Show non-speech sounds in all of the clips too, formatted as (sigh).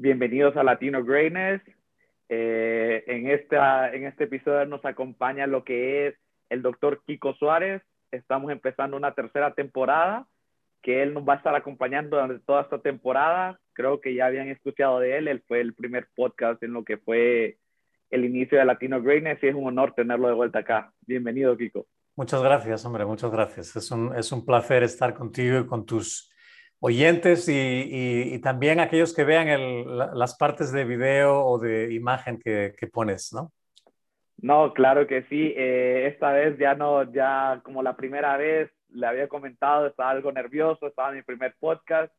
Bienvenidos a Latino Greatness. Eh, en, esta, en este episodio nos acompaña lo que es el doctor Kiko Suárez. Estamos empezando una tercera temporada que él nos va a estar acompañando durante toda esta temporada. Creo que ya habían escuchado de él. Él fue el primer podcast en lo que fue el inicio de Latino Greatness y es un honor tenerlo de vuelta acá. Bienvenido, Kiko. Muchas gracias, hombre, muchas gracias. Es un, es un placer estar contigo y con tus oyentes y, también aquellos que vean las partes de video o de imagen que, pones, ¿no? No, claro que sí. Eh, esta vez ya no, ya como la primera vez le había comentado, estaba algo nervioso, estaba en mi primer podcast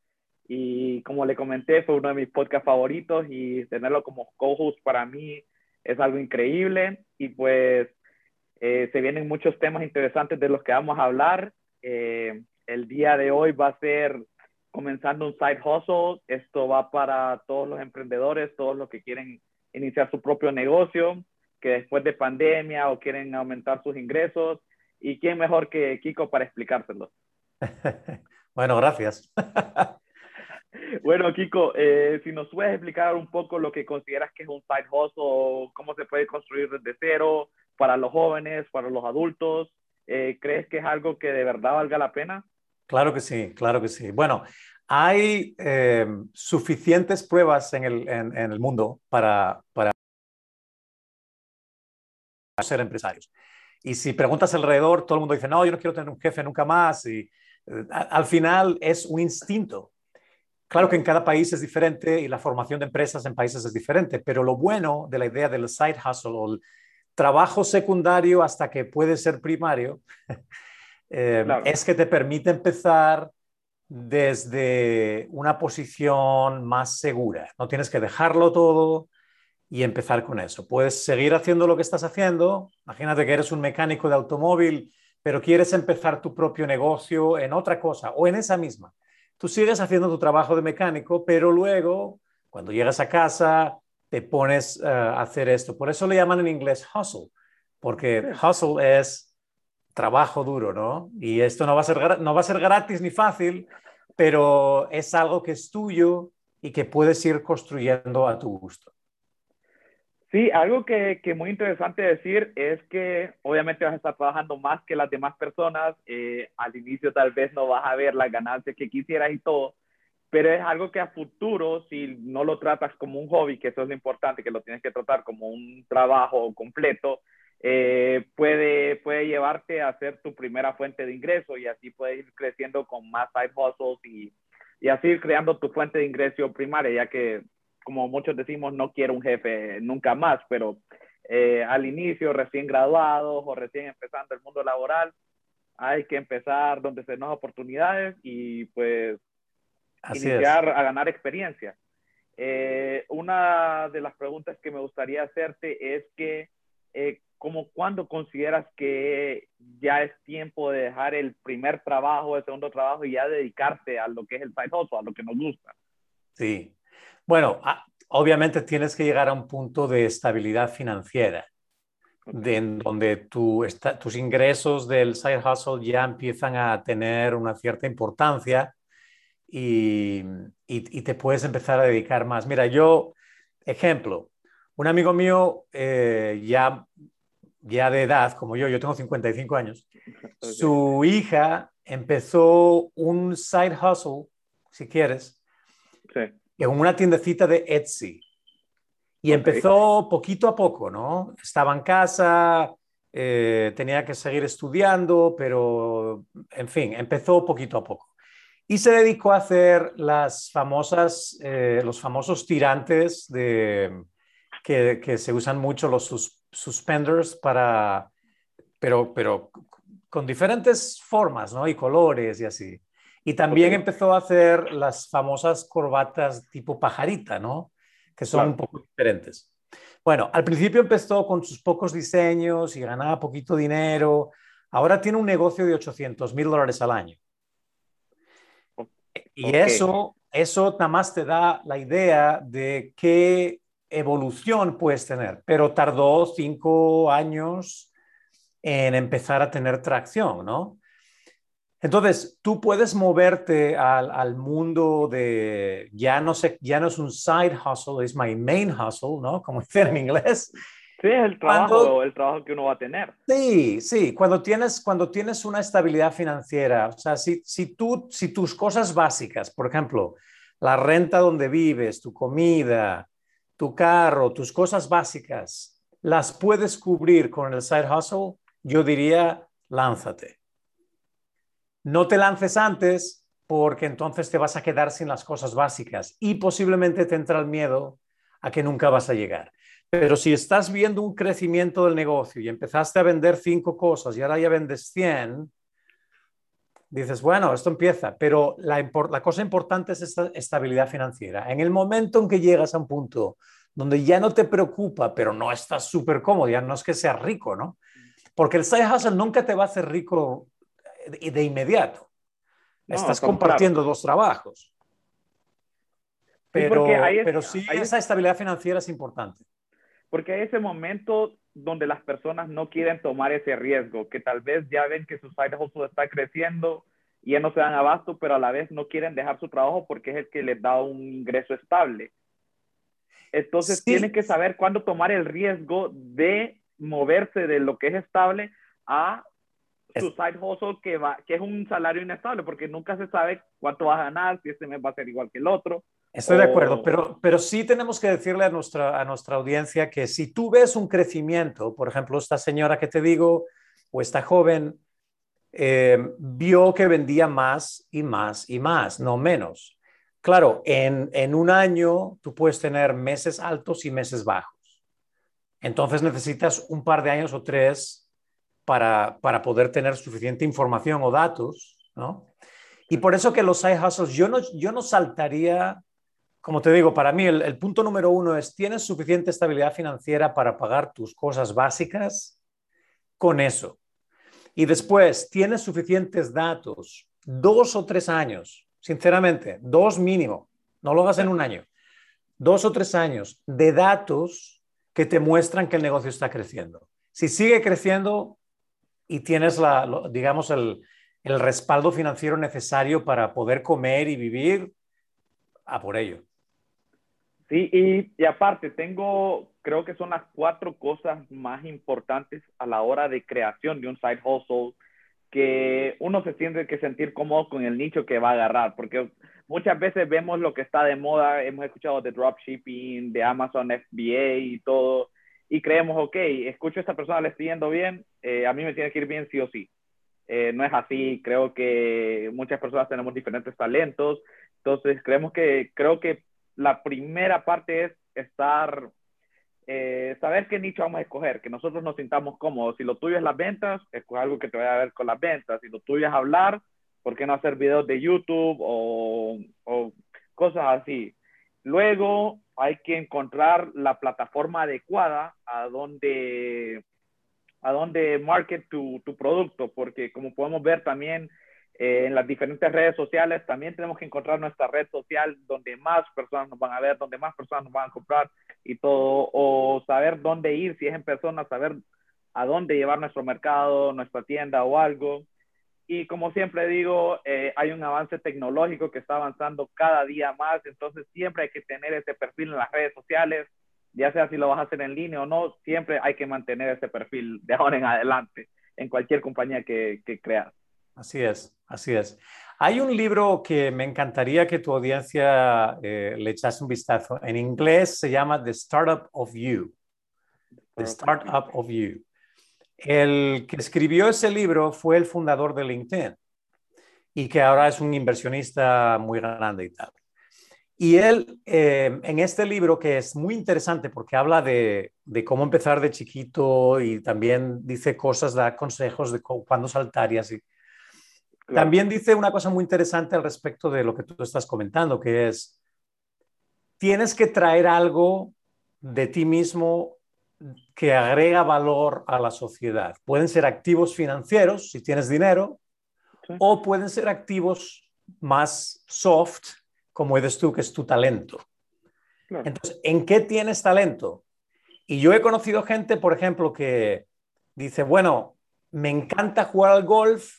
y como le comenté, fue uno de mis podcasts favoritos y tenerlo como co-host para mí es algo increíble y pues eh, se vienen muchos temas interesantes de los que vamos a hablar. Eh, el día de hoy va a ser comenzando un side hustle. Esto va para todos los emprendedores, todos los que quieren iniciar su propio negocio, que después de pandemia o quieren aumentar sus ingresos. ¿Y quién mejor que Kiko para explicárselo? (laughs) bueno, gracias. (laughs) bueno, Kiko, eh, si nos puedes explicar un poco lo que consideras que es un side hustle, cómo se puede construir desde cero para los jóvenes, para los adultos, eh, ¿crees que es algo que de verdad valga la pena? Claro que sí, claro que sí. Bueno, hay eh, suficientes pruebas en el, en, el mundo para, para, ser empresarios. Y si preguntas alrededor, todo el mundo dice, no, yo no quiero tener un jefe nunca más. Y eh, al final es un instinto. Claro que en cada país es diferente y la formación de empresas en países es diferente, pero lo bueno de la idea del side hustle o el trabajo secundario hasta que puede ser primario (laughs) Eh, es que te permite empezar desde una posición más segura. No tienes que dejarlo todo y empezar con eso. Puedes seguir haciendo lo que estás haciendo. Imagínate que eres un mecánico de automóvil, pero quieres empezar tu propio negocio en otra cosa o en esa misma. Tú sigues haciendo tu trabajo de mecánico, pero luego, cuando llegas a casa, te pones eh, a hacer esto. Por eso le llaman en inglés hustle, porque hustle es trabajo duro, ¿no? Y esto no va, a ser, no va a ser gratis ni fácil, pero es algo que es tuyo y que puedes ir construyendo a tu gusto. Sí, algo que, que muy interesante decir es que obviamente vas a estar trabajando más que las demás personas. Eh, al inicio tal vez no vas a ver las ganancias que quisieras y todo, pero es algo que a futuro, si no lo tratas como un hobby, que eso es lo importante, que lo tienes que tratar como un trabajo completo, eh, puede, puede llevarte a ser tu primera fuente de ingreso y así puedes ir creciendo con más side hustles y, y así ir creando tu fuente de ingreso primaria, ya que, como muchos decimos, no quiero un jefe nunca más, pero eh, al inicio, recién graduados o recién empezando el mundo laboral, hay que empezar donde se nos oportunidades y pues iniciar a ganar experiencia. Eh, una de las preguntas que me gustaría hacerte es que eh, como cuando consideras que ya es tiempo de dejar el primer trabajo, el segundo trabajo y ya dedicarte a lo que es el side hustle, a lo que nos gusta. Sí. Bueno, ah, obviamente tienes que llegar a un punto de estabilidad financiera, de, en donde tu, tus ingresos del side hustle ya empiezan a tener una cierta importancia y, y, te puedes empezar a dedicar más. Mira, yo, ejemplo, un amigo mío eh, ya ya de edad, como yo, yo tengo 55 años, (laughs) su hija empezó un side hustle, si quieres, en una tiendecita de Etsy. Y empezó poquito a poco, ¿no? Estaba en casa, eh, tenía que seguir estudiando, pero, en fin, empezó poquito a poco. Y se dedicó a hacer las famosas, eh, los famosos tirantes de, que, que, se usan mucho los suspenders para, pero, pero con diferentes formas, ¿no? Y colores y así. Y también empezó a hacer las famosas corbatas tipo pajarita, ¿no? Que son un poco diferentes. Bueno, al principio empezó con sus pocos diseños y ganaba poquito dinero. Ahora tiene un negocio de 800 mil dólares al año. Y eso, eso nada más te da la idea de qué evolución puedes tener, pero tardó cinco años en empezar a tener tracción, ¿no? Entonces, tú puedes moverte al, al, mundo de, ya no, sé, ya no es un side hustle, es my main hustle, ¿no? Como (laughs) dicen en inglés. Sí, es el trabajo, el trabajo que uno va a tener. Sí, sí, cuando tienes, cuando tienes una estabilidad financiera, o sea, si, si, tú, si tus cosas básicas, por ejemplo, la renta donde vives, tu comida, tu carro, tus cosas básicas, las puedes cubrir con el side hustle, yo diría, lánzate. No te lances antes porque entonces te vas a quedar sin las cosas básicas y posiblemente te entra el miedo a que nunca vas a llegar. Pero si estás viendo un crecimiento del negocio y empezaste a vender cinco cosas y ahora ya vendes 100, dices, bueno, esto empieza, pero la, la cosa importante es esta estabilidad financiera. En el momento en que llegas a un punto donde ya no te preocupa, pero no estás súper cómodo, ya no es que seas rico, ¿no? Porque el side hustle nunca te va a hacer rico de inmediato. Estás compartiendo dos trabajos. Pero sí, pero sí esa estabilidad financiera es importante. Porque hay ese momento donde las personas no quieren tomar ese riesgo, que tal vez ya ven que su side hustle está creciendo y ya no se dan abasto, pero a la vez no quieren dejar su trabajo porque es el que les da un ingreso estable. Entonces tienen que saber cuándo tomar el riesgo de moverse de lo que es estable a su side hustle que, va, que es un salario inestable, porque nunca se sabe cuánto va a ganar, si este mes va a ser igual que el otro. Estoy de acuerdo, pero, pero sí tenemos que decirle a nuestra, a nuestra audiencia que si tú ves un crecimiento, por ejemplo, esta señora que te digo, o esta joven, eh, vio que vendía más y más y más, no menos. Claro, en, en un año tú puedes tener meses altos y meses bajos. Entonces necesitas un par de años o tres para, para poder tener suficiente información o datos, ¿no? Y por eso que los side hustles, yo no, yo no saltaría, como te digo, para mí el, el punto número uno es, ¿tienes suficiente estabilidad financiera para pagar tus cosas básicas? Con eso. Y después, ¿tienes suficientes datos? Dos o tres años, sinceramente, dos mínimo, no lo hagas en un año, dos o tres años de datos que te muestran que el negocio está creciendo. Si sigue creciendo, y tienes, la, digamos, el, el respaldo financiero necesario para poder comer y vivir a por ello. Sí, y, y, aparte, tengo, creo que son las cuatro cosas más importantes a la hora de creación de un side hustle que uno se tiene que sentir cómodo con el nicho que va a agarrar, porque muchas veces vemos lo que está de moda, hemos escuchado de dropshipping, de Amazon FBA y todo, y creemos, ok, escucho a esta persona, le estoy yendo bien, eh, a mí me tiene que ir bien sí o sí. Eh, no es así, creo que muchas personas tenemos diferentes talentos, entonces creemos que, creo que la primera parte es estar, eh, saber qué nicho vamos a escoger, que nosotros nos sintamos cómodos. Si lo tuyo es las ventas, escoge algo que te vaya a ver con las ventas. Si lo tuyo es hablar, ¿por qué no hacer videos de YouTube o, o cosas así? Luego hay que encontrar la plataforma adecuada a donde, a donde market tu, tu producto, porque como podemos ver también eh, en las diferentes redes sociales, también tenemos que encontrar nuestra red social donde más personas nos van a ver, donde más personas nos van a comprar y todo, o saber dónde ir, si es en persona, saber a dónde llevar nuestro mercado, nuestra tienda o algo. Y como siempre digo, eh, hay un avance tecnológico que está avanzando cada día más, entonces siempre hay que tener ese perfil en las redes sociales, ya sea si lo vas a hacer en línea o no, siempre hay que mantener ese perfil de ahora en adelante en cualquier compañía que, que creas. Así es, así es. Hay un libro que me encantaría que tu audiencia eh, le echase un vistazo. En inglés se llama The Startup of You. The Startup of You. El que escribió ese libro fue el fundador de LinkedIn y que ahora es un inversionista muy grande y tal. Y él, eh, en este libro, que es muy interesante porque habla de, cómo empezar de chiquito y también dice cosas, da consejos de cuándo saltar y así. También dice una cosa muy interesante al respecto de lo que tú estás comentando, que es, tienes que traer algo de ti mismo que agrega valor a la sociedad. Pueden ser activos financieros, si tienes dinero, o pueden ser activos más soft, como eres tú, que es tu talento. Entonces, ¿en qué tienes talento? Y yo he conocido gente, por ejemplo, que dice, bueno, me encanta jugar al golf,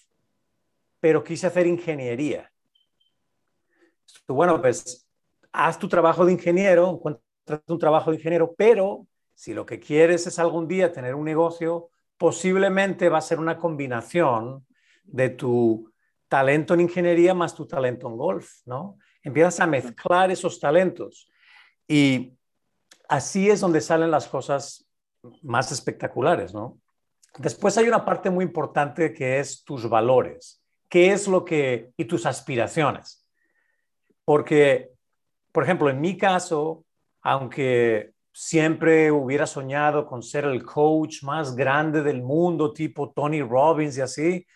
pero quise hacer ingeniería. Bueno, pues haz tu trabajo de ingeniero, encuentra un trabajo de ingeniero, pero si lo que quieres es algún día tener un negocio, posiblemente va a ser una combinación de tu talento en ingeniería más tu talento en golf, ¿no? Empiezas a mezclar esos talentos y así es donde salen las cosas más espectaculares, ¿no? Después hay una parte muy importante que es tus valores, qué es lo que y tus aspiraciones. Porque, por ejemplo, en mi caso, aunque siempre hubiera soñado con ser el coach más grande del mundo, tipo Tony Robbins y así,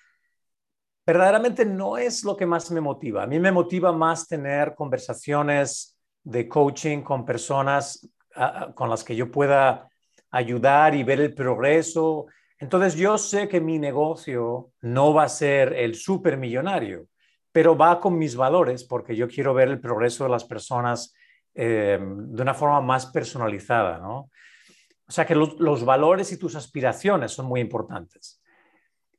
verdaderamente no es lo que más me motiva. A mí me motiva más tener conversaciones de coaching con personas ah, ah, con las que yo pueda ayudar y ver el progreso. Entonces yo sé que mi negocio no va a ser el supermillonario, pero va con mis valores porque yo quiero ver el progreso de las personas eh, de una forma más personalizada, ¿no? O sea que los, valores y tus aspiraciones son muy importantes.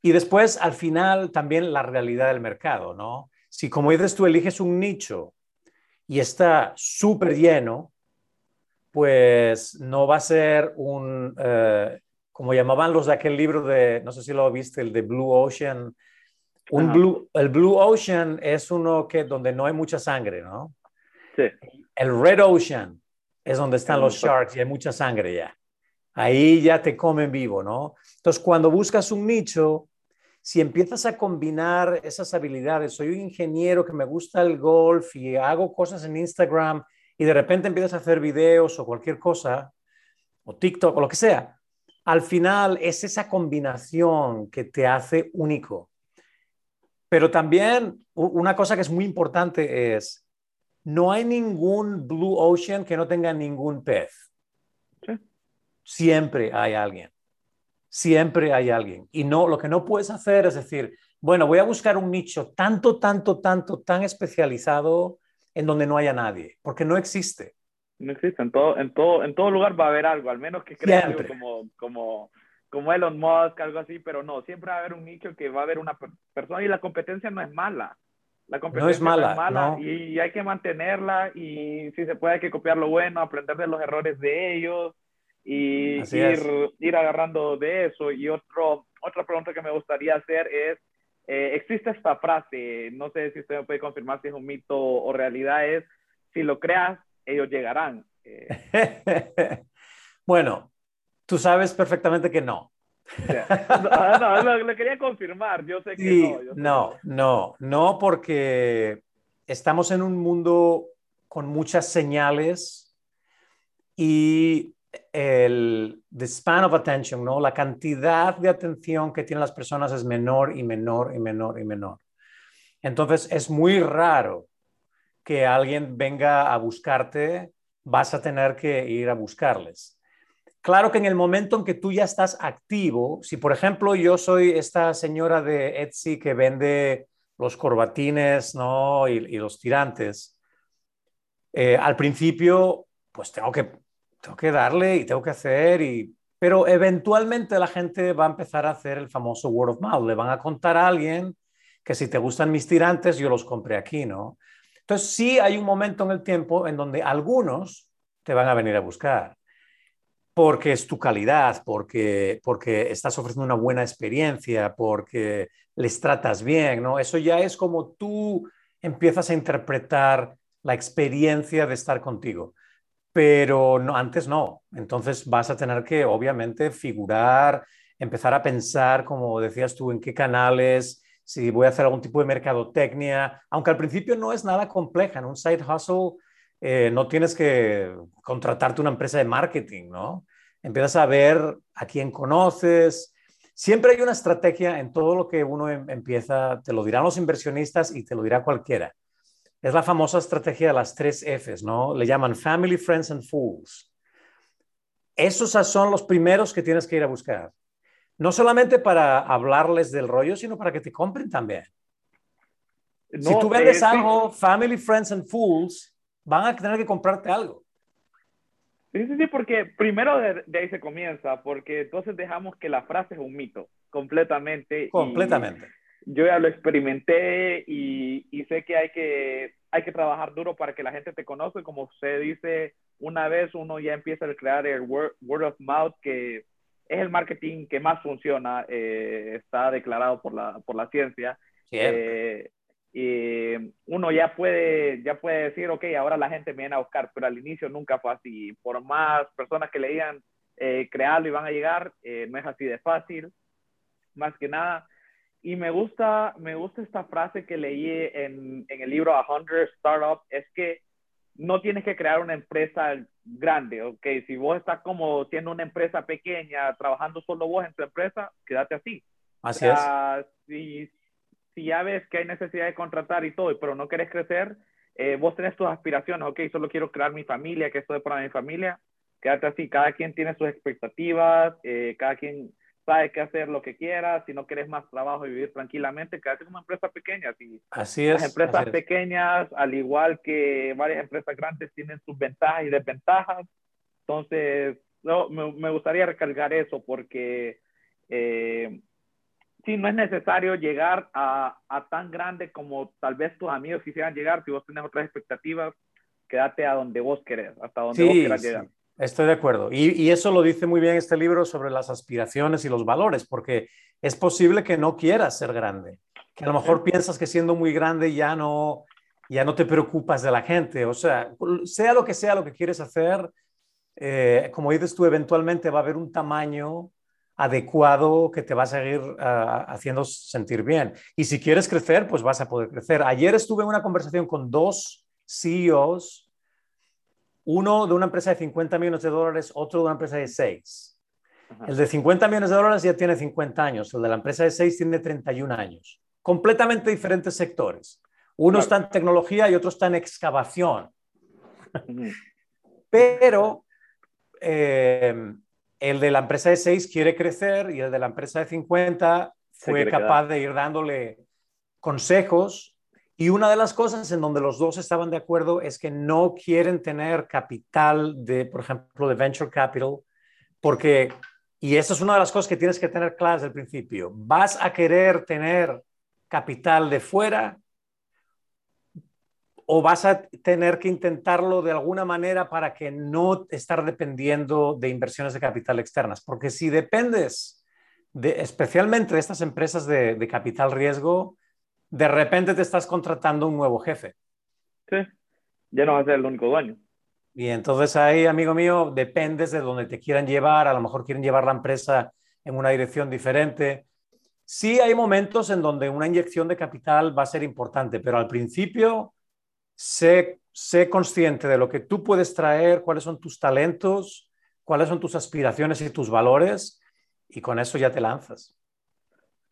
Y después, al final, también la realidad del mercado, ¿no? Si, como dices tú, eliges un nicho y está súper lleno, pues no va a ser un, eh, como llamaban los de aquel libro de, no sé si lo viste, el de Blue Ocean. Un blue, el Blue Ocean es uno que donde no hay mucha sangre, ¿no? Sí. El Red Ocean es donde están los sharks y hay mucha sangre ya. Ahí ya te comen vivo, ¿no? Entonces, cuando buscas un nicho, si empiezas a combinar esas habilidades, soy un ingeniero que me gusta el golf y hago cosas en Instagram y de repente empiezas a hacer videos o cualquier cosa, o TikTok o lo que sea, al final es esa combinación que te hace único. Pero también una cosa que es muy importante es, no hay ningún blue ocean que no tenga ningún pez. Siempre hay alguien. Siempre hay alguien. Y no, lo que no puedes hacer es decir, bueno, voy a buscar un nicho tanto, tanto, tanto, tan especializado en donde no haya nadie, porque no existe. No existe. En todo, en todo, en todo lugar va a haber algo, al menos que crea algo como, como, como Elon Musk, algo así, pero no, siempre va a haber un nicho que va a haber una persona y la competencia no es mala. La competencia no es mala, y hay que mantenerla y si se puede hay que copiar lo bueno, aprender de los errores de ellos y ir, ir, agarrando de eso. Y otro, otra pregunta que me gustaría hacer es, eh, existe esta frase, no sé si usted me puede confirmar si es un mito o realidad, es, si lo creas, ellos llegarán. Eh. (laughs) bueno, tú sabes perfectamente que no. no, no lo, quería confirmar, yo sé que no. no, no, no, porque estamos en un mundo con muchas señales y el the span of attention, ¿no? La cantidad de atención que tienen las personas es menor y menor y menor y menor. Entonces es muy raro que alguien venga a buscarte, vas a tener que ir a buscarles. Claro que en el momento en que tú ya estás activo, si por ejemplo yo soy esta señora de Etsy que vende los corbatines ¿no? y, los tirantes, eh, al principio pues tengo que, tengo que darle y tengo que hacer, y, pero eventualmente la gente va a empezar a hacer el famoso word of mouth, le van a contar a alguien que si te gustan mis tirantes yo los compré aquí, ¿no? Entonces sí hay un momento en el tiempo en donde algunos te van a venir a buscar porque es tu calidad, porque, porque estás ofreciendo una buena experiencia, porque les tratas bien, ¿no? Eso ya es como tú empiezas a interpretar la experiencia de estar contigo. Pero no, antes no. Entonces vas a tener que, obviamente, figurar, empezar a pensar, como decías tú, en qué canales, si voy a hacer algún tipo de mercadotecnia, aunque al principio no es nada compleja. En un side hustle eh, no tienes que contratarte una empresa de marketing, ¿no? Empiezas a ver a quién conoces. Siempre hay una estrategia en todo lo que uno em, empieza, te lo dirán los inversionistas y te lo dirá cualquiera. Es la famosa estrategia de las tres Fs, ¿no? Le llaman Family, Friends and Fools. Esos son los primeros que tienes que ir a buscar. No solamente para hablarles del rollo, sino para que te compren también. si tú vendes algo, Family, Friends and Fools, van a tener que comprarte algo. Sí, sí, sí, porque primero de, ahí se comienza, porque entonces dejamos que la frase es un mito, completamente. Completamente. yo ya lo experimenté y, y, sé que hay, que hay que trabajar duro para que la gente te conozca. Como usted dice, una vez uno ya empieza a crear el word, of mouth, que es el marketing que más funciona, eh, está declarado por la, por la ciencia. Eh, y uno ya puede, ya puede decir, ok, ahora la gente me viene a buscar, pero al inicio nunca fue así. Por más personas que leían eh, crearlo y van a llegar, eh, no es así de fácil, más que nada. Y me gusta, me gusta esta frase que leí en, en el libro A Hundred Startup, es que no tienes que crear una empresa grande, ¿ok? Si vos estás como siendo una empresa pequeña, trabajando solo vos en tu empresa, quédate así. Así es. Si, si ya ves que hay necesidad de contratar y todo, pero no querés crecer, eh, vos tenés tus aspiraciones, ok, solo quiero crear mi familia, que esto es para mi familia, quédate así, cada quien tiene sus expectativas, eh, cada quien sabe qué hacer lo que quiera, si no quieres más trabajo y vivir tranquilamente, quédate como empresa pequeña. Si así es. Las empresas pequeñas, al igual que varias empresas grandes, tienen sus ventajas y desventajas. Entonces, no, me, me gustaría recargar eso porque eh, sí, no es necesario llegar a, a, tan grande como tal vez tus amigos quisieran llegar. Si vos tenés otras expectativas, quédate a donde vos querés, hasta donde vos quieras llegar. Estoy de acuerdo. Y, eso lo dice muy bien este libro sobre las aspiraciones y los valores, porque es posible que no quieras ser grande, que a lo mejor piensas que siendo muy grande ya no, ya no te preocupas de la gente. O sea, sea lo que sea lo que quieres hacer, eh, como dices tú, eventualmente va a haber un tamaño adecuado que te va a seguir ah, haciendo sentir bien. Y si quieres crecer, pues vas a poder crecer. Ayer estuve en una conversación con dos CEOs uno de una empresa de 50 millones de dólares, otro de una empresa de 6. El de 50 millones de dólares ya tiene 50 años, el de la empresa de 6 tiene 31 años. Completamente diferentes sectores. Uno está en tecnología y otro está en excavación. Pero eh, el de la empresa de 6 quiere crecer y el de la empresa de 50 fue capaz de ir dándole consejos y una de las cosas en donde los dos estaban de acuerdo es que no quieren tener capital de, por ejemplo, de venture capital, porque, y esa es una de las cosas que tienes que tener claras el principio, vas a querer tener capital de fuera o vas a tener que intentarlo de alguna manera para que no estar dependiendo de inversiones de capital externas, porque si dependes de, especialmente de estas empresas de capital riesgo, de repente te estás contratando un nuevo jefe. Sí, ya no vas a ser el único dueño. Y entonces ahí, amigo mío, dependes de donde te quieran llevar, a lo mejor quieren llevar la empresa en una dirección diferente. Sí hay momentos en donde una inyección de capital va a ser importante, pero al principio sé, sé consciente de lo que tú puedes traer, cuáles son tus talentos, cuáles son tus aspiraciones y tus valores, y con eso ya te lanzas.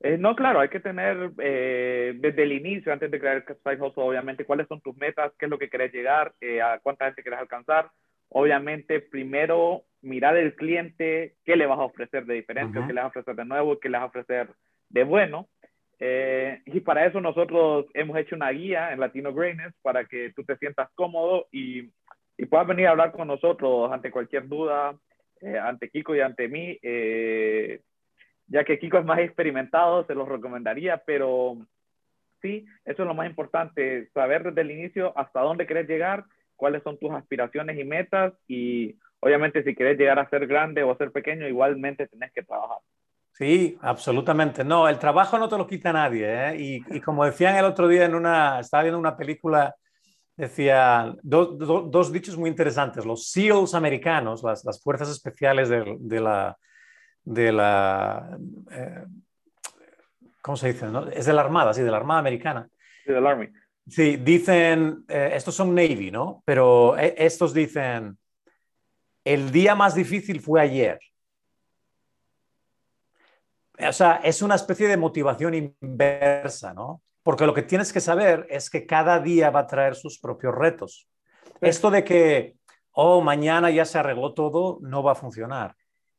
Eh, no, claro, hay que tener eh, desde el inicio, antes de crear Side Hustle, obviamente, cuáles son tus metas, qué es lo que querés llegar, eh, a cuánta gente querés alcanzar. Obviamente, primero mirar el cliente, qué le vas a ofrecer de diferente, qué le vas a ofrecer de nuevo, qué le vas a ofrecer de bueno. y para eso nosotros hemos hecho una guía en Latino Greatness para que tú te sientas cómodo y, y puedas venir a hablar con nosotros ante cualquier duda, ante Kiko y ante mí ya que Kiko es más experimentado, se los recomendaría, pero sí, eso es lo más importante, saber desde el inicio hasta dónde querés llegar, cuáles son tus aspiraciones y metas y obviamente si querés llegar a ser grande o a ser pequeño, igualmente tenés que trabajar. Sí, absolutamente. No, el trabajo no te lo quita nadie. ¿eh? Y, como decían el otro día en una, estaba viendo una película, decía dos dichos muy interesantes. Los SEALs americanos, las, las fuerzas especiales de la, de la... Eh, ¿Cómo se dice? Es de la Armada, sí, de la Armada Americana. Sí, del Army. Sí, dicen, eh, estos son Navy, ¿no? Pero eh, estos dicen, el día más difícil fue ayer. O sea, es una especie de motivación inversa, ¿no? Porque lo que tienes que saber es que cada día va a traer sus propios retos. Esto de que, oh, mañana ya se arregló todo, no va a funcionar.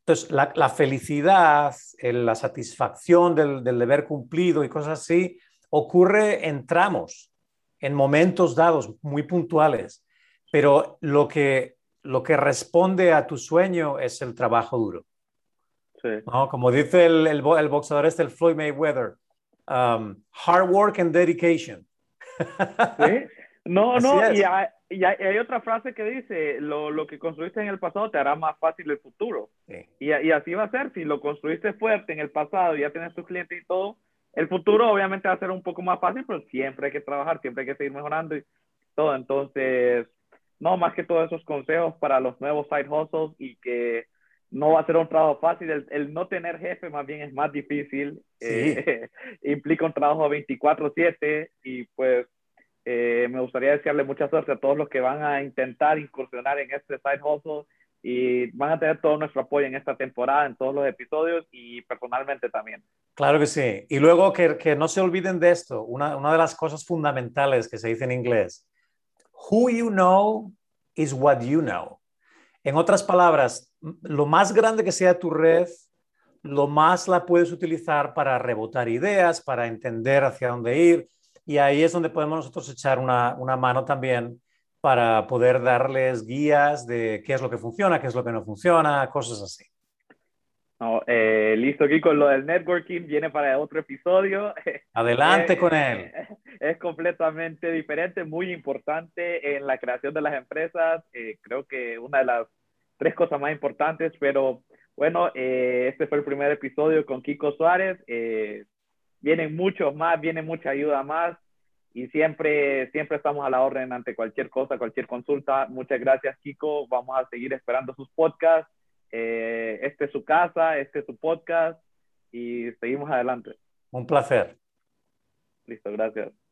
Entonces, la, felicidad, la satisfacción del, deber cumplido y cosas así, ocurre en tramos, en momentos dados, muy puntuales. Pero lo que, lo que responde a tu sueño es el trabajo duro. Como dice el, el, boxeador este, el Floyd Mayweather, um, hard work and dedication. ¿Sí? No, no, y hay, y hay, otra frase que dice, lo, lo, que construiste en el pasado te hará más fácil el futuro. Y, y, así va a ser, si lo construiste fuerte en el pasado y ya tienes tus clientes y todo, el futuro obviamente va a ser un poco más fácil, pero siempre hay que trabajar, siempre hay que seguir mejorando y todo. Entonces, no, más que todos esos consejos para los nuevos side hustles y que no va a ser un trabajo fácil. El, no tener jefe más bien es más difícil. Eh, (laughs) implica un trabajo 24/7 y pues eh, me gustaría desearle mucha suerte a todos los que van a intentar incursionar en este side hustle y van a tener todo nuestro apoyo en esta temporada, en todos los episodios y personalmente también. Claro que sí. Y luego que, que no se olviden de esto, una, una de las cosas fundamentales que se dice en inglés, who you know is what you know. En otras palabras, lo más grande que sea tu red, lo más la puedes utilizar para rebotar ideas, para entender hacia dónde ir, y ahí es donde podemos nosotros echar una, una mano también para poder darles guías de qué es lo que funciona, qué es lo que no funciona, cosas así. No, eh, listo, Kiko, lo del networking viene para otro episodio. (laughs) Adelante eh, con él. (laughs) Es completamente diferente, muy importante en la creación de las empresas. Eh, creo que una de las tres cosas más importantes, pero bueno, este fue el primer episodio con Kiko Suárez vienen muchos más, viene mucha ayuda más y siempre, siempre estamos a la orden ante cualquier cosa, cualquier consulta. Muchas gracias, Kiko. Vamos a seguir esperando sus podcasts. Eh, este es su casa, este es su podcast y seguimos adelante. Un placer. Listo, gracias.